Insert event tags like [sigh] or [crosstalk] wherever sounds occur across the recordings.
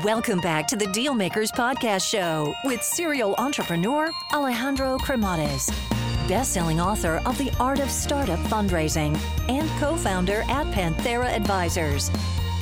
Welcome back to the Dealmakers Podcast Show with serial entrepreneur Alejandro Cremades, best-selling author of The Art of Startup Fundraising and co-founder at Panthera Advisors.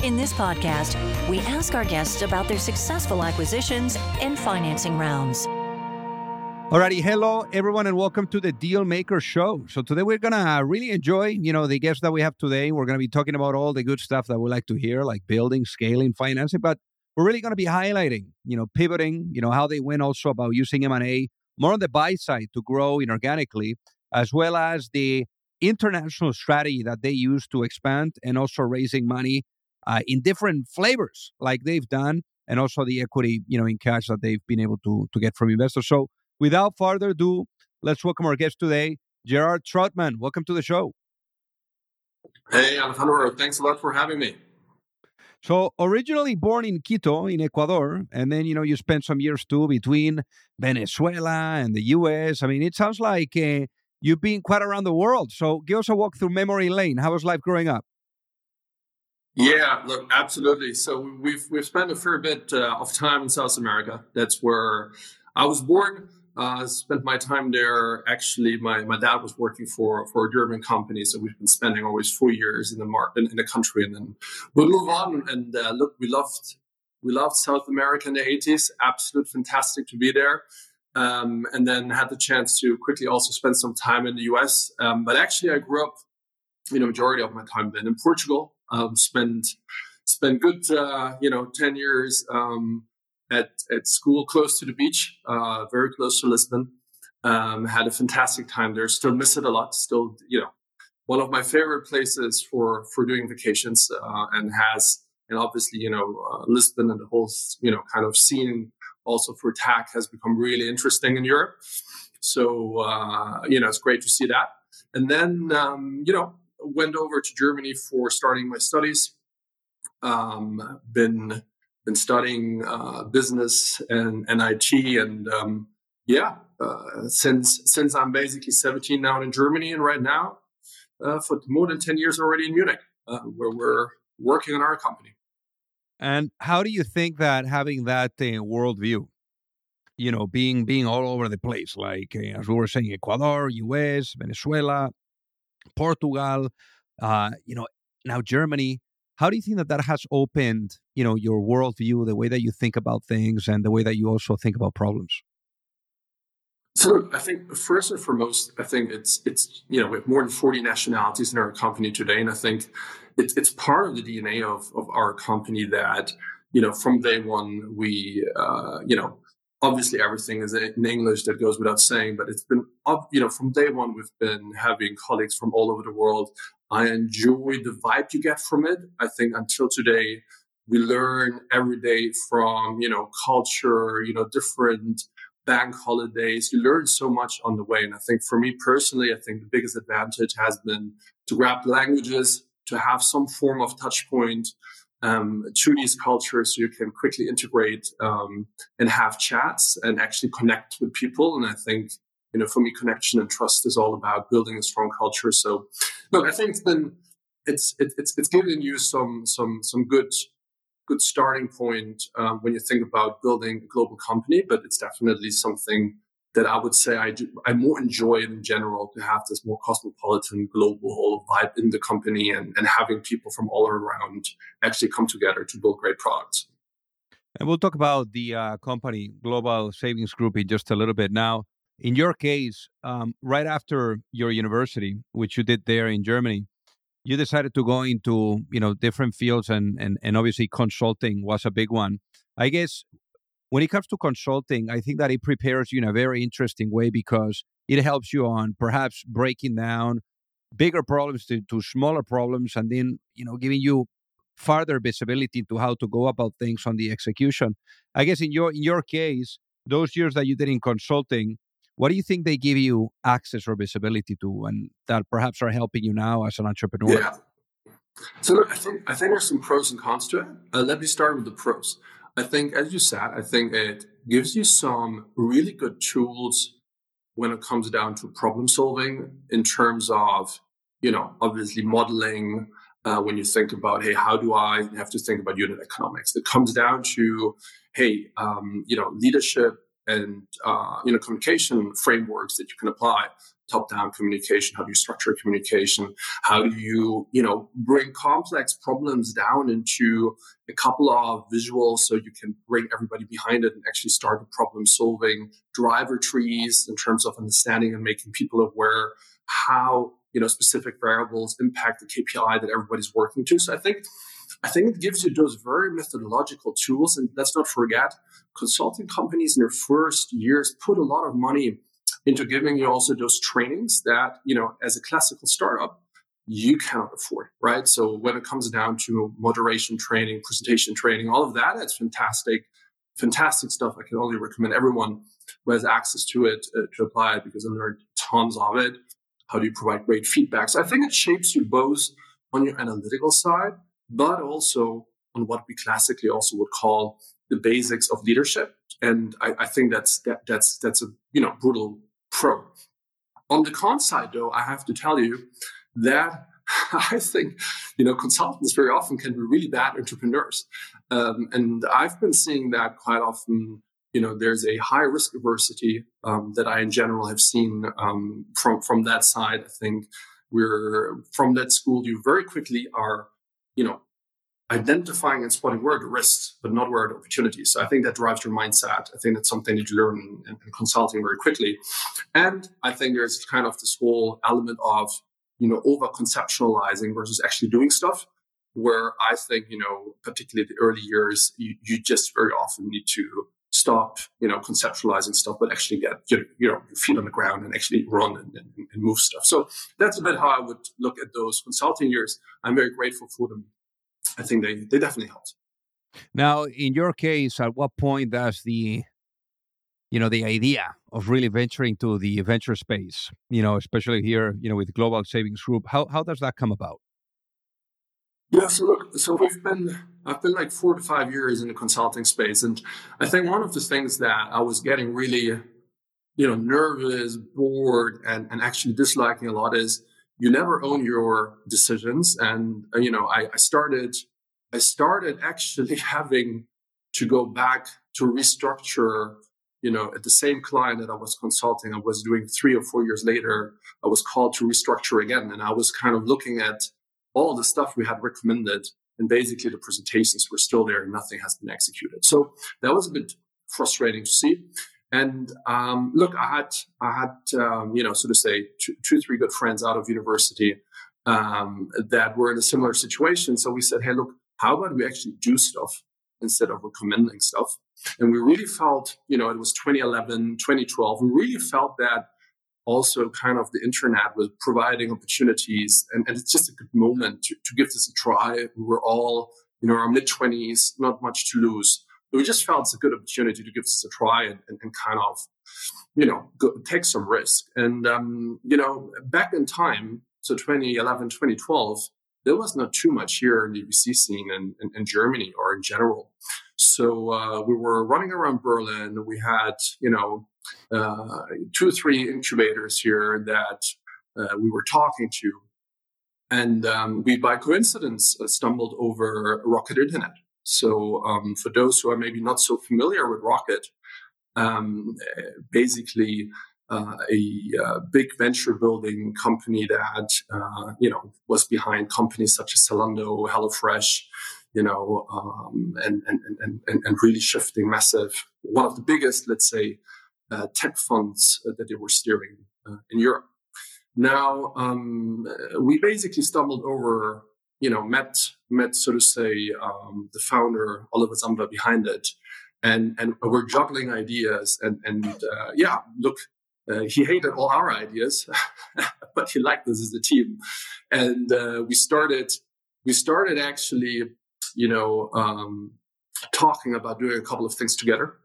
In this podcast, we ask our guests about their successful acquisitions and financing rounds. Alrighty, hello everyone, and welcome to the Deal Maker Show. So today we're gonna really enjoy, you know, the guests that we have today. We're gonna be talking about all the good stuff that we like to hear, like building, scaling, financing. But we're really gonna be highlighting, you know, pivoting, you know, how they went also about using M and A more on the buy side to grow inorganically, as well as the international strategy that they use to expand and also raising money uh, in different flavors, like they've done, and also the equity, you know, in cash that they've been able to to get from investors. So without further ado, let's welcome our guest today, Gerard Trautmann. Welcome to the show. Hey, Alejandro. Thanks a lot for having me. So, originally born in Quito, in Ecuador, and then, you know, you spent some years too between Venezuela and the US. I mean, it sounds like uh, you've been quite around the world. So, give us a walk through memory lane. How was life growing up? Yeah, look, absolutely. So we've we've spent a fair bit uh, of time in South America. That's where I was born. Uh, spent my time there. Actually, my, my dad was working for, for a German company, so we've been spending always four years in the mar- in, in the country, and then we'll move on. And uh, look, we loved we loved South America in the eighties. Absolute fantastic to be there. Um, and then had the chance to quickly also spend some time in the US. Um, but actually, I grew up, you know, majority of my time then in Portugal. Um, spent spent good, uh, you know, ten years. Um, at, at school close to the beach, uh, very close to Lisbon. Um, had a fantastic time there. Still miss it a lot. Still, you know, one of my favorite places for for doing vacations, uh, and has and obviously, you know, uh, Lisbon and the whole, you know, kind of scene also for tech has become really interesting in Europe. So, uh, you know, it's great to see that. And then, um, you know, went over to Germany for starting my studies. Um, been been studying uh, business and, and IT, and um, yeah, uh, since since I'm basically 17 now in Germany, and right now uh, for more than 10 years already in Munich, uh, where we're working on our company. And how do you think that having that uh, worldview, you know, being being all over the place, like uh, as we were saying, Ecuador, U.S., Venezuela, Portugal, you know, now Germany how do you think that that has opened, you know, your worldview, the way that you think about things, and the way that you also think about problems? So I think first and foremost, I think it's it's you know we have more than forty nationalities in our company today, and I think it's it's part of the DNA of of our company that you know from day one we uh, you know obviously everything is in English that goes without saying, but it's been you know from day one we've been having colleagues from all over the world I enjoy the vibe you get from it. I think until today, we learn every day from, you know, culture, you know, different bank holidays. You learn so much on the way. And I think for me personally, I think the biggest advantage has been to grab languages, to have some form of touch point um, to these cultures so you can quickly integrate um, and have chats and actually connect with people. And I think you know, for me, connection and trust is all about building a strong culture. So, look, I think it's been it's it, it's it's given you some some some good good starting point um, when you think about building a global company. But it's definitely something that I would say I do, I more enjoy in general to have this more cosmopolitan global vibe in the company and, and having people from all around actually come together to build great products. And we'll talk about the uh, company Global Savings Group in just a little bit now. In your case, um, right after your university, which you did there in Germany, you decided to go into you know different fields, and and and obviously consulting was a big one. I guess when it comes to consulting, I think that it prepares you in a very interesting way because it helps you on perhaps breaking down bigger problems to, to smaller problems, and then you know giving you further visibility into how to go about things on the execution. I guess in your in your case, those years that you did in consulting what do you think they give you access or visibility to, and that perhaps are helping you now as an entrepreneur? Yeah. So look, I think I think there's some pros and cons to it. Uh, let me start with the pros. I think, as you said, I think it gives you some really good tools when it comes down to problem solving in terms of, you know, obviously modeling, uh, when you think about, hey, how do I have to think about unit economics? It comes down to, hey, um, you know, leadership and uh, you know communication frameworks that you can apply top-down communication. How do you structure communication? How do you you know bring complex problems down into a couple of visuals so you can bring everybody behind it and actually start the problem solving driver trees in terms of understanding and making people aware how you know specific variables impact the kpi that everybody's working to? So i think I think it gives you those very methodological tools. And let's not forget, consulting companies in their first years put a lot of money into giving you also those trainings that, you know, as a classical startup, you cannot afford, right? So when it comes down to moderation training, presentation training, all of that, it's fantastic, fantastic stuff. I can only recommend everyone who has access to it uh, to apply it because I learned tons of it. How do you provide great feedback? So I think it shapes you both on your analytical side, but also on what we classically also would call the basics of leadership. And I, I think that's that, that's that's a you know brutal pro. On the con side, though, I have to tell you that [laughs] I think you know consultants very often can be really bad entrepreneurs, um, and I've been seeing that quite often. You know, there's a high risk aversity um, that I, in general, have seen um, from from that side. I think we're from that school. You very quickly are you know, identifying and spotting where the risks, but not where the opportunities. So I think that drives your mindset. I think that's something that you learn in, in, consulting very quickly. And I think there's kind of this whole element of, you know, over conceptualizing versus actually doing stuff. Where I think, you know, particularly the early years, you, you just very often need to stop, you know, conceptualizing stuff, but actually get your, you know, your feet on the ground and actually run and, and, and, move stuff. So that's a bit how I would look at those consulting years. I'm very grateful for them. I think they, they definitely helped. Now, in your case, at what point does the, you know, the idea of really venturing to the venture space, you know, especially here, you know, with Global Savings Group, how, how does that come about? Yeah, so look, so we've been I've been like four to five years in the consulting space, and I think one of the things that I was getting really, you know, nervous, bored, and and actually disliking a lot is you never own your decisions, and you know, I, I started I started actually [laughs] having to go back to restructure you know, at the same client that I was consulting, I was doing three or four years later, I was called to restructure again. And I was kind of looking at all the stuff we had recommended and basically the presentations were still there and nothing has been executed. So that was a bit frustrating to see. And um, look, I had I had um, you know so to say two, two three good friends out of university um, that were in a similar situation. So we said, hey, look, how about we actually do stuff instead of recommending stuff? And we really felt, you know, it was 2011, 2012. We really felt that also kind of the internet was providing opportunities and, and it's just a good moment to, to give this a try we were all you know our mid 20s not much to lose but we just felt it's a good opportunity to give this a try and, and, and kind of you know go, take some risk and um, you know back in time so 2011 2012 there was not too much here in the VC scene in, in, in Germany or in general. So uh, we were running around Berlin. We had, you know, uh, two or three incubators here that uh, we were talking to. And um, we, by coincidence, uh, stumbled over Rocket Internet. So, um, for those who are maybe not so familiar with Rocket, um, basically uh, a uh, big venture building company that uh, you know was behind companies such as Zalando, HelloFresh, you know, um, and, and, and, and, and really shifting massive, one of the biggest, let's say, uh, tech funds that they were steering uh, in Europe. Now, um, we basically stumbled over, you know, met, met, so to say, um, the founder, Oliver Samwer, behind it. And, and we're juggling ideas. And, and uh, yeah, look, uh, he hated all our ideas, [laughs] but he liked us as a team. And uh, we started, we started actually you know, um, talking about doing a couple of things together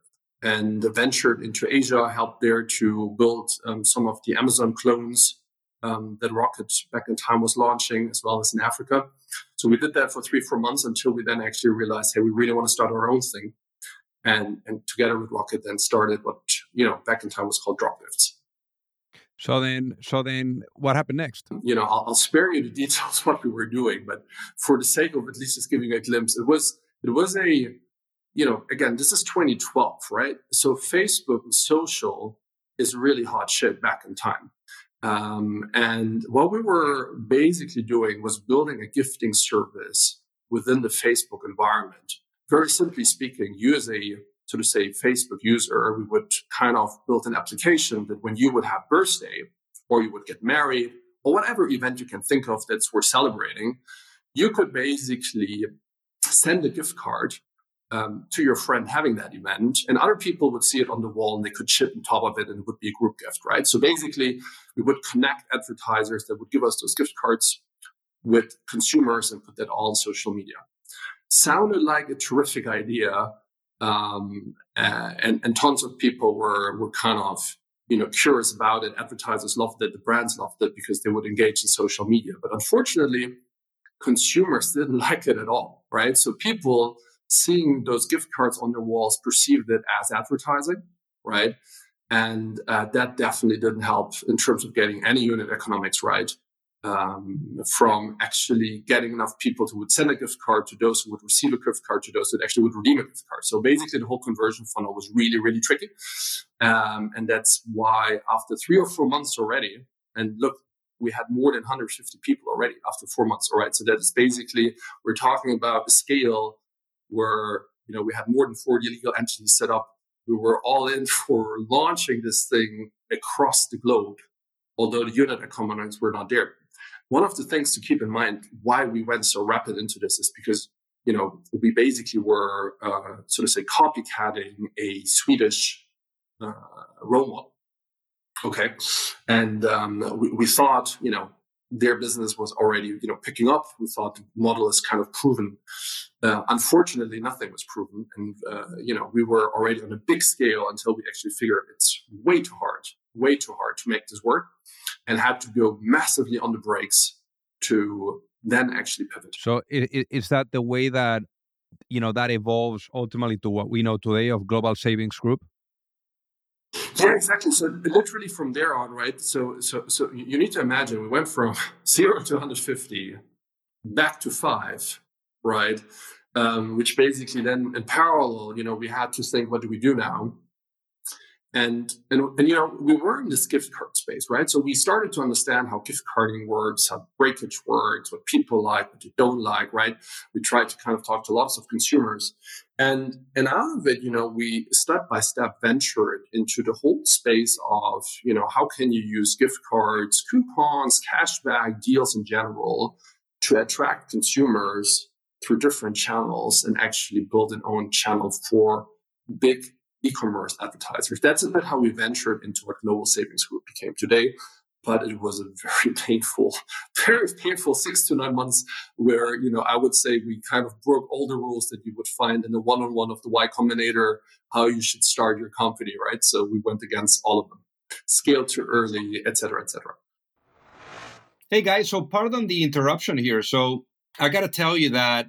and ventured into Asia, helped there to build um, some of the Amazon clones um, that Rocket back in time was launching, as well as in Africa. So we did that for three, four months until we then actually realized, hey, we really want to start our own thing. And, and together with Rocket then started what, you know, back in time was called Dropgifts. So then, so then, what happened next? You know, I'll, I'll spare you the details what we were doing, but for the sake of at least just giving a glimpse, it was it was a, you know, again, this is 2012, right? So Facebook and social is really hot shit back in time. Um, and what we were basically doing was building a gifting service within the Facebook environment. Very simply speaking, you as a so to say Facebook user, we would kind of build an application that when you would have birthday or you would get married or whatever event you can think of that's worth celebrating, you could basically send a gift card um, to your friend having that event, and other people would see it on the wall and they could chip on top of it, and it would be a group gift, right? So basically, we would connect advertisers that would give us those gift cards with consumers and put that all on social media. Sounded like a terrific idea um, and, and tons of people were, were kind of, you know, curious about it. Advertisers loved it. The brands loved it because they would engage in social media. But unfortunately, consumers didn't [laughs] like it at all, right? So people seeing those gift cards on their walls perceived it as advertising, right? And uh, that definitely didn't help in terms of getting any unit economics right um, from actually getting enough people who would send a gift card to those who would receive a gift card to those that actually would redeem a gift card. So basically, the whole conversion funnel was really, really tricky. Um, and that's why after three or four months already, and look, we had more than 150 people already after four months. All right. So that is basically, we're talking about a scale where, you know, we had more than 40 legal entities set up. We were all in [laughs] for launching this thing across the globe, although the unit economics were not there one of the things to keep in mind why we went so rapid into this is because you know we basically were uh, sort of say copycatting a Swedish uh, role model. Okay, and um, we, we thought you know their business was already you know picking up. We thought the model is kind of proven. Uh, unfortunately, nothing was proven, and uh, you know we were already on a big scale until we actually figured it's way too hard, way too hard to make this work and had to go massively on the brakes to then actually pivot. So is that the way that you know that evolves ultimately to what we know today of Global Savings Group? Yeah, exactly. So literally from there on, right? So so so you need to imagine we went from [laughs] zero to 150 back to five, right? Um, which basically then in parallel, you know, we had to think, what do we do now? And, and, and, you know, we were in this gift card space, right? So we started to understand how gift carding works, how breakage works, what people like, what they don't like, right? We tried to kind of talk to lots of consumers. And, and out of it, you know, we step by step ventured into the whole space of, you know, how can you use gift cards, coupons, cashback, deals in general to attract consumers through different channels and actually build an own channel for big e-commerce advertisers. That's a bit how we ventured into what Global Savings Group became today. But it was a very [laughs] painful, very painful six to nine months where, you know, I would say we kind of broke all the rules that you would find in the one-on-one of the Y Combinator, how you should start your company, right? So we went against all of them. Scale too early, et cetera, et cetera. Hey guys, so pardon the interruption here. So I got to tell you that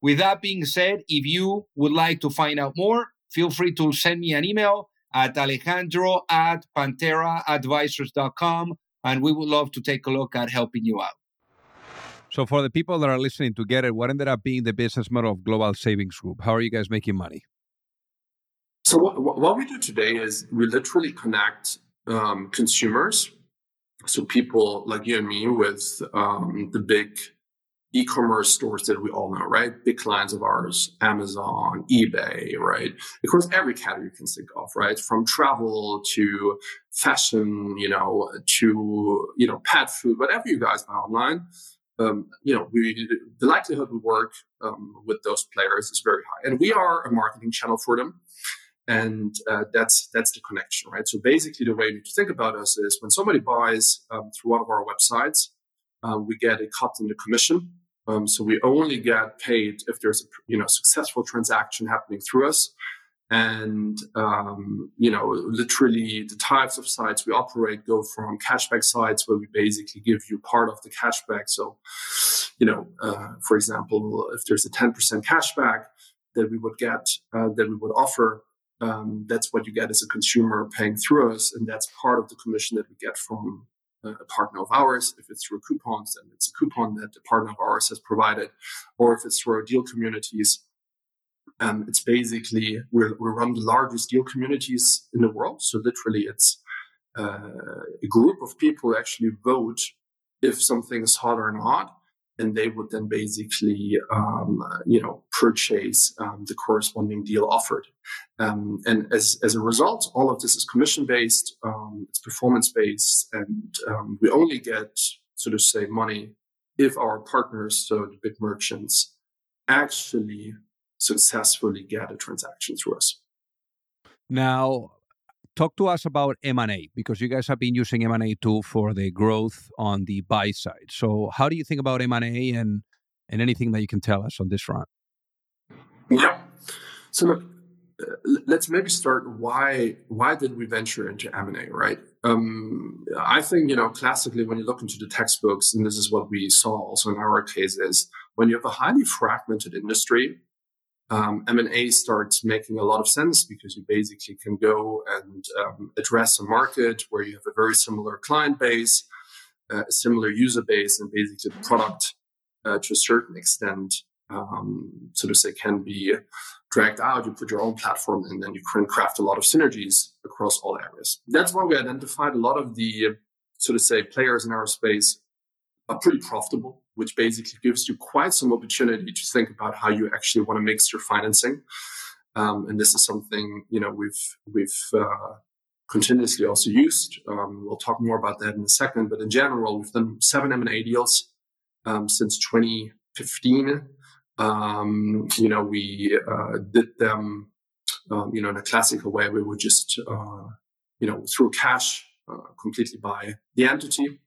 With that being said, if you would like to find out more, feel free to send me an email at alejandro at pantheraadvisors.com, and we would love to take a look at helping you out. So, for the people that are listening to get it, what ended up being the business model of Global Savings Group? How are you guys making money? So, what, what we do today is we literally connect um, consumers, so people like you and me, with um, the big e-commerce stores that we all know, right? Big clients of ours, Amazon, eBay, right? Across every category you can think of, right? From travel to fashion, you know, to you know, pet food, whatever you guys buy online. Um, you know, we, the likelihood we work um, with those players is very high, and we are a marketing channel for them and uh, that's that's the connection right so basically the way you think about us is when somebody buys um, through one of our websites uh, we get a cut in the commission um, so we only get paid if there's a you know successful transaction happening through us. And um, you know literally the types of sites we operate go from cashback sites where we basically give you part of the cashback. So you know uh, for example if there's a 10% cashback that we would get uh, that we would offer um, that's what you get as a consumer paying through us, and that's part of the commission that we get from a partner of ours. If it's through coupons, then it's a coupon that a partner of ours has provided, or if it's through our deal communities, um, it's basically we run the largest deal communities in the world. So literally, it's uh, a group of people actually vote if something is hot or not and they would then basically, um, you know, purchase um, the corresponding deal offered. Um, and as, as a result, all of this is commission based, um, it's performance based, and um, we only get, so to say, money if our partners, so the big merchants, actually successfully get a transaction through us. Now, talk to us about M&A because you guys have been using M&A too for the growth on the buy side. So how do you think about M&A and and anything that you can tell us on this front? Yeah. So look, uh, let's maybe start why why did we venture into M&A, right? Um, I think, you know, classically when you look into the textbooks, and this is what we saw also in our case, is when you have a highly fragmented industry, um, M&A starts making a lot of sense because you basically can go and um, address a market where you have a very similar client base, uh, a similar user base, and basically the product uh, to a certain extent, um, so to say, can be dragged out. You put your own platform and then you can craft a lot of synergies across all areas. That's why we identified a lot of the, so to say, players in our space are pretty profitable which basically gives you quite some opportunity to think about how you actually want to mix your financing. Um, and this is something you know we've we've uh, continuously also used. Um, we'll talk more about that in a second. But in general, we've done seven M and A deals um, since 2015. Um, you know, we uh, did them, um, you know, in a classical way. We would just, uh, you know, through cash uh, completely buy the entity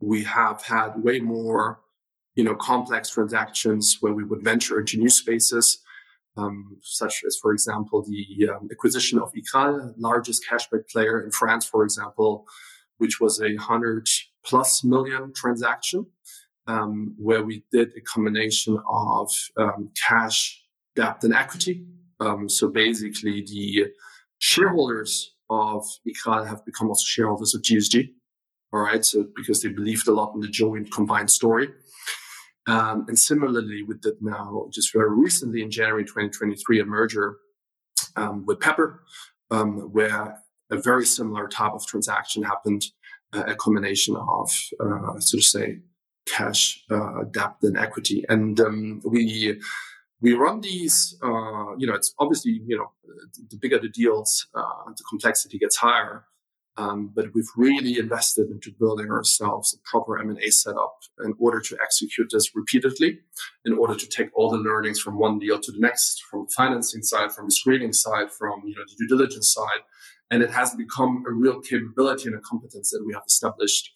we have had way more, you know, complex transactions where we would venture into new spaces, um, such as, for example, the um, acquisition of iGraal, largest cashback player in France, for example, which was a hundred plus million transaction, um, where we did a combination of um, cash, debt, and equity. Um, so basically, the shareholders of iGraal have become also shareholders of GSG. All right. So because they believed a lot in the joint combined story. Um, and similarly, we did now just very recently in January 2023 a merger um, with Pepper, um, where a very similar type of transaction happened, uh, a combination of, uh, so to say, cash, uh, debt, and equity. And um, we we run these. Uh, you know, it's obviously you know the bigger the deals, uh, the complexity gets higher. Um, but we've really invested into building ourselves a proper M&A setup in order to execute this repeatedly, in order to take all the learnings from one deal to the next, from the financing side, from the screening side, from you know the due diligence side, and it has become a real capability and a competence that we have established.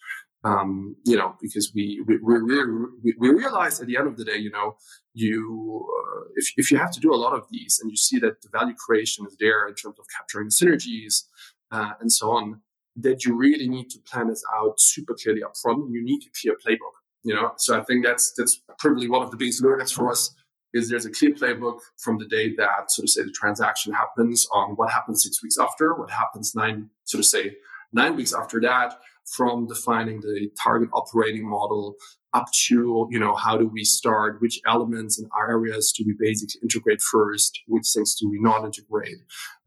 Um, you know, because we we, we we, realize at the end of the day, you know, you uh, if if you have to do a lot of these, and you see that the value creation is there in terms of capturing synergies uh, and so on, that you really need to plan this out super clearly upfront. You need a clear playbook, you know. So I think that's that's probably one of the biggest learnings for us is there's a clear playbook from the day that, so to say, the transaction happens on what happens six weeks after, what happens nine, so to say, nine weeks after that, from defining the target operating model up to, you know, how do we start, which elements and areas do we basically integrate first, which things do we not integrate,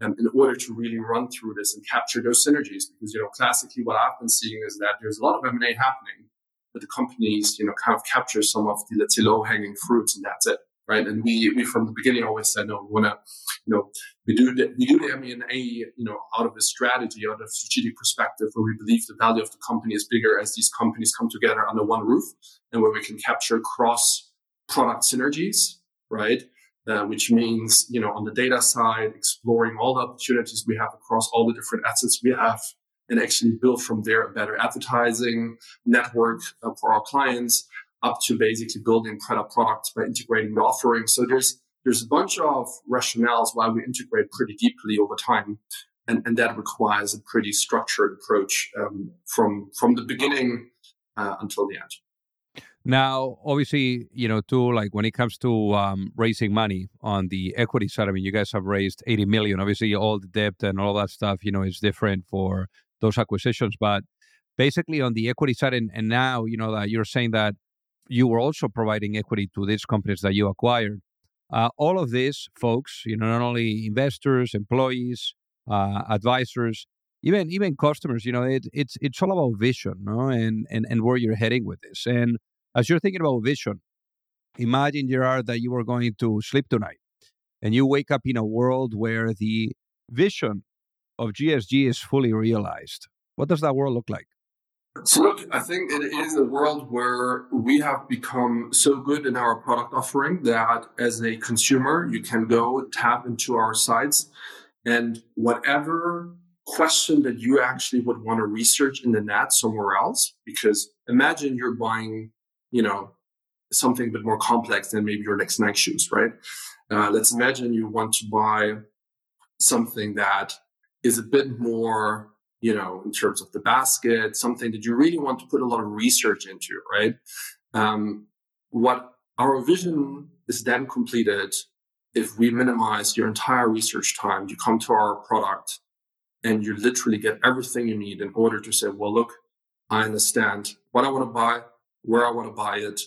um, in order to really run through this and capture those synergies. Because, you know, classically what I've been seeing is that there's a lot of M&A happening, but the companies, you know, kind of capture some of the, say, low hanging fruits and that's it right? And we, we from the beginning always said, no, we want to, you know, we do the, we do the M&A, you know, out of a strategy, out of a strategic perspective, where we believe the value of the company is bigger as these companies come together under one roof, and where we can capture cross product synergies, right? Uh, which means, you know, on the data side, exploring all the opportunities we have across all the different assets we have, and actually build from there a better advertising network uh, for our clients up to basically building product products by integrating the offering. So there's there's a bunch of rationales why we integrate pretty deeply over time, and, and that requires a pretty structured approach um, from from the beginning uh, until the end. Now, obviously, you know, too, like when it comes to um, raising money on the equity side, I mean, you guys have raised 80 million. Obviously, all the debt and all that stuff, you know, is different for those acquisitions. But basically, on the equity side, and, and now, you know, that you're saying that you were also providing equity to these companies that you acquired. Uh, all of this, folks, you know, not only investors, employees, uh, advisors, even even customers, you know, it, it's it's all about vision, no, and and and where you're heading with this. And as you're thinking about vision, imagine Gerard that you were going to sleep tonight, and you wake up in a world where the vision of GSG is fully realized. What does that world look like? So look, I think it is a world where we have become so good in our product offering that as a consumer, you can go tap into our sites and whatever question that you actually would want to research in the net somewhere else, because imagine you're buying, you know, something a bit more complex than maybe your next Nike shoes, right? Uh, let's imagine you want to buy something that is a bit more you know, in terms of the basket, something that you really want to put a lot of research into, right? Um, what our vision is then completed if we minimize your entire research time, you come to our product and you literally get everything you need in order to say, well, look, I understand what I want to buy, where I want to buy it.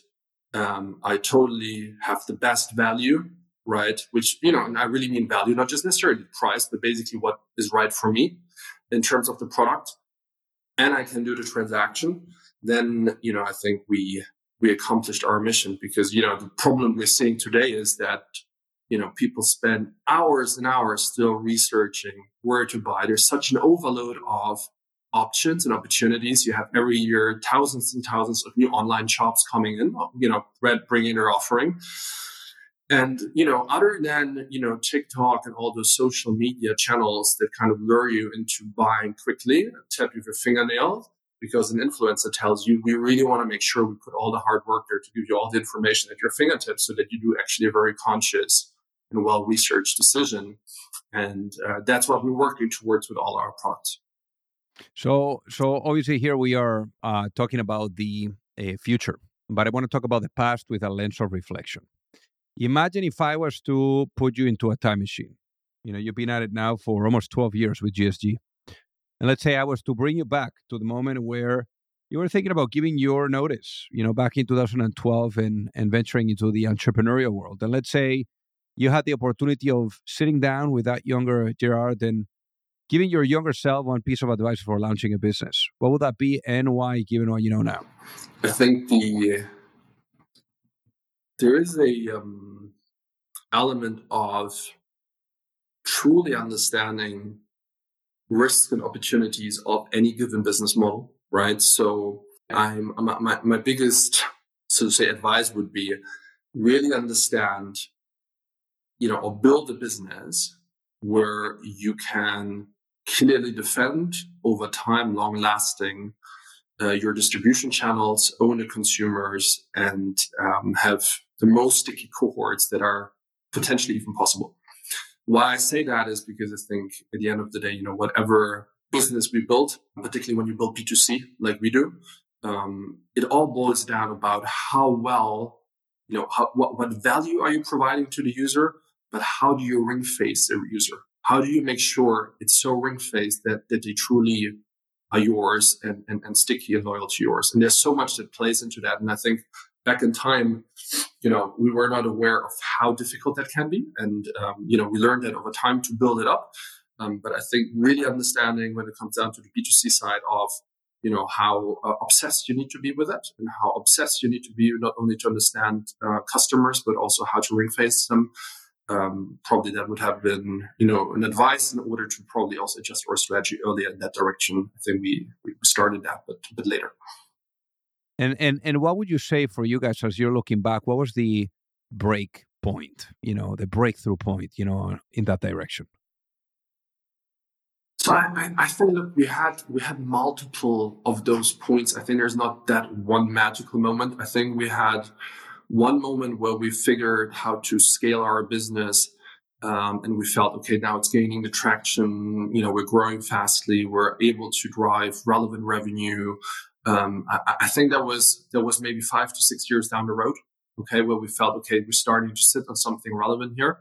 Um, I totally have the best value, right? Which, you know, and I really mean value, not just necessarily price, but basically what is right for me in terms of the product and I can do the transaction, then, you know, I think we, we accomplished our mission because, you know, the problem we're seeing today is that, you know, people spend hours and hours still researching where to buy. There's such an overload of options and opportunities. You have every year thousands and thousands of new online shops coming in, you know, bringing their offering. And, you know, other than, you know, TikTok and all those social media channels that kind of lure you into buying quickly, tap with your fingernail, because an influencer tells you, we really want to make sure we put all the hard work there to give you all the information at your fingertips so that you do actually a very conscious and well researched decision. And uh, that's what we're working towards with all our products. So, so obviously here we are uh, talking about the uh, future, but I want to talk about the past with a lens of reflection. Imagine if I was to put you into a time machine. You know, you've been at it now for almost 12 years with GSG. And let's say I was to bring you back to the moment where you were thinking about giving your notice, you know, back in 2012 and, and venturing into the entrepreneurial world. And let's say you had the opportunity of sitting down with that younger Gerard and giving your younger self one piece of advice for launching a business. What would that be and why, given what you know now? I think the uh, there is a um, element of truly understanding risks and opportunities of any given business model, right? So I'm, my, my biggest, so to say, advice would be really understand, you know, or build a business where you can clearly defend over time, long lasting uh, your distribution channels, own the consumers, and um, have the most sticky cohorts that are potentially even possible. Why I say that is because I think at the end of the day, you know, whatever business we build, particularly when you build B2C like we do, um, it all boils down about how well you know, how, what, what value are you providing to the user? But how do you ring face the user? How do you make sure it's so ring faced that, that they truly are yours and, and, and sticky and loyal to yours? And there's so much that plays into that. And I think back in time, you know, we were not aware of how difficult that can be. And, um, you know, we learned that over time to build it up. Um, but I think really understanding when it comes down to the B2C side of you know how uh, obsessed you need to be with it and how obsessed you need to be not only to understand uh, customers but also how to ring face them um, probably that would have been you know an advice in order to probably also adjust our strategy earlier in that direction i think we we started that but a bit later and and and what would you say for you guys as you're looking back what was the break point you know the breakthrough point you know in that direction so I, I, think look, we had we had multiple of those points. I think there's not that one magical moment. I think we had one moment where we figured how to scale our business, um, and we felt okay now it's gaining the traction. You know, we're growing fastly. We're able to drive relevant revenue. Um, I, I think that was that was maybe five to six years down the road. Okay, where we felt okay, we're starting to sit on something relevant here.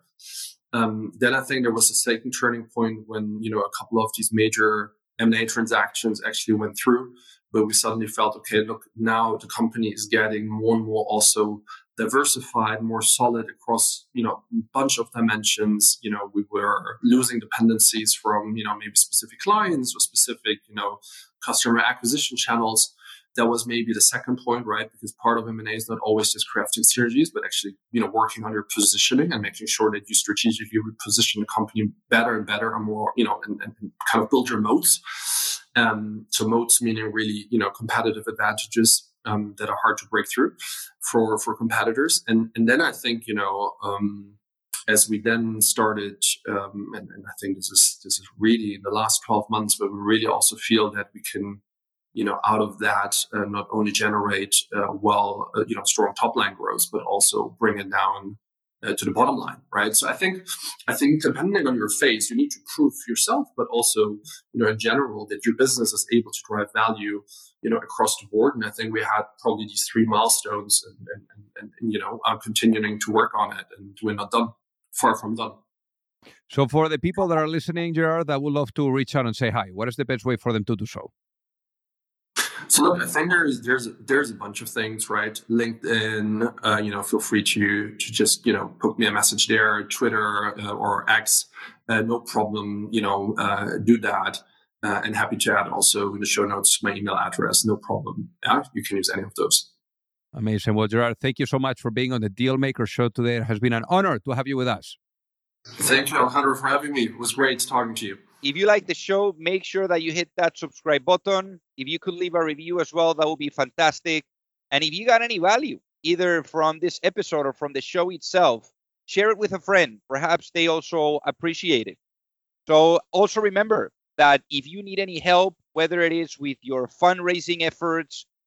Um, then I think there was a second turning point when you know a couple of these major M&A transactions actually went through, where we suddenly felt, okay, look, now the company is getting more and more also diversified, more solid across you know a bunch of dimensions. You know, we were losing dependencies from you know maybe specific clients or specific you know customer acquisition channels that was maybe the second point, right? Because part of M&A is not always just crafting synergies, but actually, you know, working on your positioning and making sure that you strategically reposition the company better and better and more, you know, and, and kind of build your moats. Um, so moats meaning really, you know, competitive advantages um, that are hard to break through for for competitors. And and then I think, you know, um, as we then started, um, and, and I think this is this is really the last 12 months where we really also feel that we can you know, out of that, uh, not only generate uh, well, uh, you know, strong top line growth, but also bring it down uh, to the bottom line, right? So I think, I think depending on your phase, you need to prove yourself, but also, you know, in general, that your business is able to drive value, you know, across the board. And I think we had probably these three milestones, and, and, and, and you know, I'm continuing to work on it, and we're not done, far from done. So, for the people that are listening, Gerard, that would love to reach out and say hi, what is the best way for them to do so? So look, I think there's there's there's a bunch of things, right? LinkedIn, uh, you know, feel free to to just you know put me a message there. Twitter uh, or X, uh, no problem. You know, uh, do that. Uh, and happy to add also in the show notes my email address. No problem. Yeah, you can use any of those. Amazing. Well, Gerard, thank you so much for being on the Dealmaker Show today. It has been an honor to have you with us. Thank you, Alejandro, for having me. It was great talking to you. If you like the show, make sure that you hit that subscribe button. If you could leave a review as well, that would be fantastic. And if you got any value, either from this episode or from the show itself, share it with a friend. Perhaps they also appreciate it. So also remember that if you need any help, whether it is with your fundraising efforts